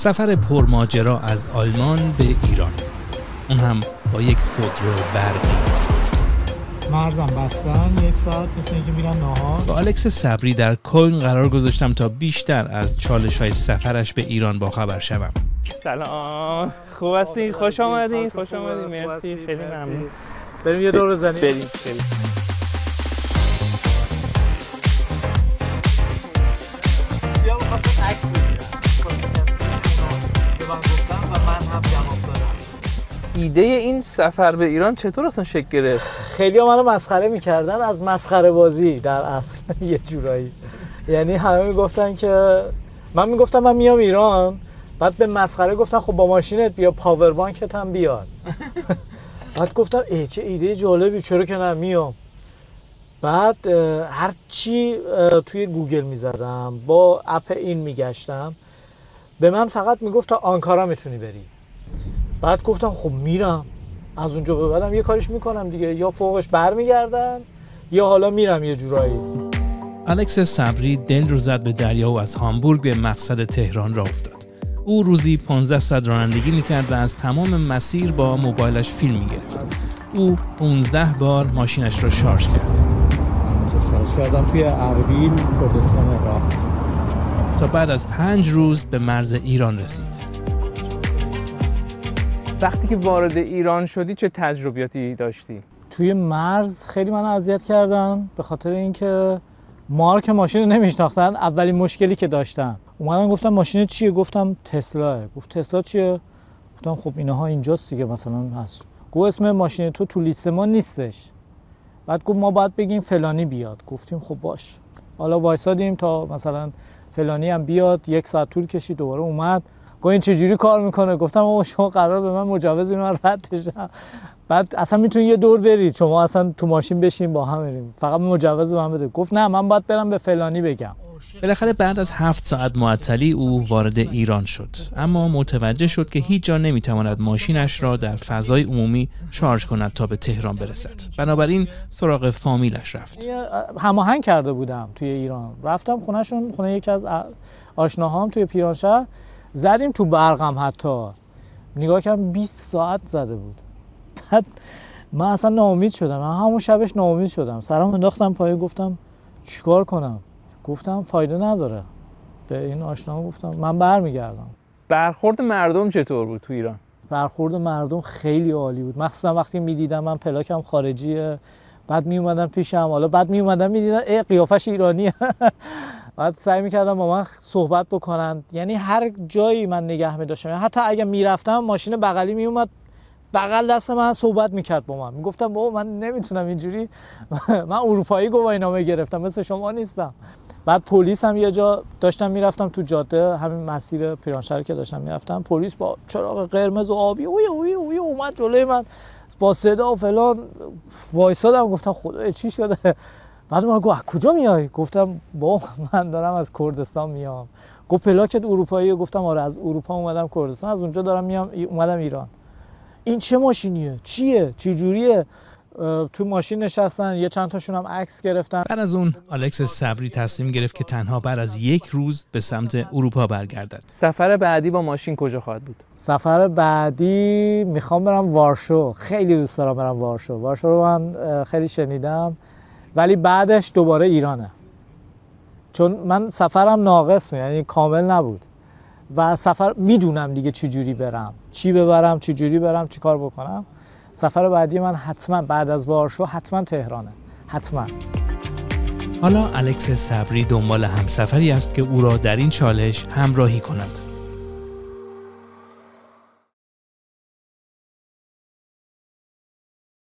سفر پرماجرا از آلمان به ایران. اون هم با یک خودرو برقی. مرزم بستن یک ساعت مثل اینکه میرم نهار با الکس صبری در کلن قرار گذاشتم تا بیشتر از چالش های سفرش به ایران با خبر شوم. سلام. خوب هستی؟ خوش آمدین خوش آمدین مرسی. خیلی ممنون. بریم یه دور بزنیم. بریم. بریم من هم جواب دادم. ایده این سفر به ایران چطور اصلا شکل گرفت؟ خیلی ها منو مسخره می‌کردن از مسخره بازی در اصل. یه جورایی. یعنی همه می‌گفتن که من می‌گفتم من میام ایران بعد به مسخره گفتن خب با ماشینت بیا پاور بانکت هم بیاد بعد گفتم ای چه ایده جالبی چرا که نه میام. بعد هر چی توی گوگل می‌زدم با اپ این میگشتم. به من فقط می‌گفت تا آنکارا می‌تونی بری. بعد گفتم خب میرم. از اونجا به بعدم یه کاریش می‌کنم دیگه. یا فوقش برمیگردم یا حالا میرم یه جورایی. الکس صبری دل رو زد به دریا و از هامبورگ به مقصد تهران را افتاد. او روزی 15 ساعت رانندگی می‌کرد و از تمام مسیر با موبایلش فیلم می‌گرفت. او 15 بار ماشینش را شارژ کرد. شارژ کردم توی اربیل کردستان عراق تا بعد از پنج روز به مرز ایران رسید. وقتی که وارد ایران شدی چه تجربیاتی داشتی؟ توی مرز خیلی من اذیت کردن به خاطر اینکه مارک ماشین رو نمیشناختن اولین مشکلی که داشتن. اومدن گفتم ماشین چیه؟ گفتم تسلاه گفت تسلا چیه؟ گفتم خب اینها اینجاست دیگه مثلا هست. گفت اسم ماشین تو تو لیست ما نیستش. بعد گفت ما باید بگیم فلانی بیاد. گفتیم خب باش. حالا وایسادیم تا مثلا فلانی هم بیاد یک ساعت طول کشید دوباره اومد. گفت این چجوری کار می‌کنه؟ گفتم آقا شما قرار به من مجوز اینو رد بشم. بعد اصلا می‌تونی یه دور برید شما اصلا تو ماشین بشین با هم بریم. فقط مجوز به من بده. گفت نه من باید برم به فلانی بگم. بالاخره بعد از هفت ساعت معطلی او وارد ایران شد. اما متوجه شد که هیچ جا نمی‌تواند ماشینش را در فضای عمومی شارژ کند تا به تهران برسد. بنابراین سراغ فامیلش رفت. هماهنگ کرده بودم توی ایران. رفتم خونهشون خونه یکی از آشناهام توی پیرانشهر. زدیم تو برقم حتی. نگاه کردم 20 ساعت زده بود. بعد من اصلا ناامید شدم. همون شبش ناامید شدم. سرم انداختم پایین گفتم چیکار کنم؟ گفتم فایده نداره. به این آشناها گفتم. من برمیگردم. برخورد مردم چطور بود تو ایران؟ برخورد مردم خیلی عالی بود. مخصوصا وقتی می‌دیدم من پلاکم خارجیه. بعد می اومدن پیشم. حالا بعد می اومدن می‌دیدن ای قیافش ایرانیه. بعد سعی می‌کردم با من صحبت بکنن. یعنی هر جایی من نگه می داشتم حتی اگه می‌رفتم ماشین بغلی می اومد بغل دست من صحبت می‌کرد با من. می‌گفتم بابا من نمی‌تونم اینجوری من اروپایی گواهینامه گرفتم مثل شما نیستم. بعد پلیس هم یه جا داشتم می‌رفتم تو جاده همین مسیر پیرانشهر که داشتم می‌رفتم. پلیس با چراغ قرمز و آبی اوی اوی اوی اومد جلوی من. با صدا و فلان وایسادم گفتم خدایا چی شده؟ بعد من گفت کجا میای؟ گفتم با من دارم از کردستان میام. گفت پلاکت اروپاییه. گفتم آره از اروپا اومدم کردستان. از اونجا دارم میام اومدم ایران. این چه ماشینیه؟ چیه؟ چه جوریه اه، تو ماشین نشستن یه چند تاشون هم عکس گرفتن. بعد از اون الکس صبری تصمیم گرفت که تنها بعد از یک روز به سمت اروپا برگردد. سفر بعدی با ماشین کجا خواهد بود؟ سفر بعدی می‌خوام برم وارشو. خیلی دوست دارم برم وارشو. وارشو رو من خیلی شنیدم. ولی بعدش دوباره ایرانه. چون من سفرم ناقص بود یعنی کامل نبود. و سفر می‌دونم دیگه چی جوری برم. چی ببرم چی جوری برم چی کار بکنم. سفر بعدی من حتما بعد از وارشو حتما تهرانه. حتما. حالا الکس صبری دنبال همسفری است که او را در این چالش همراهی کند.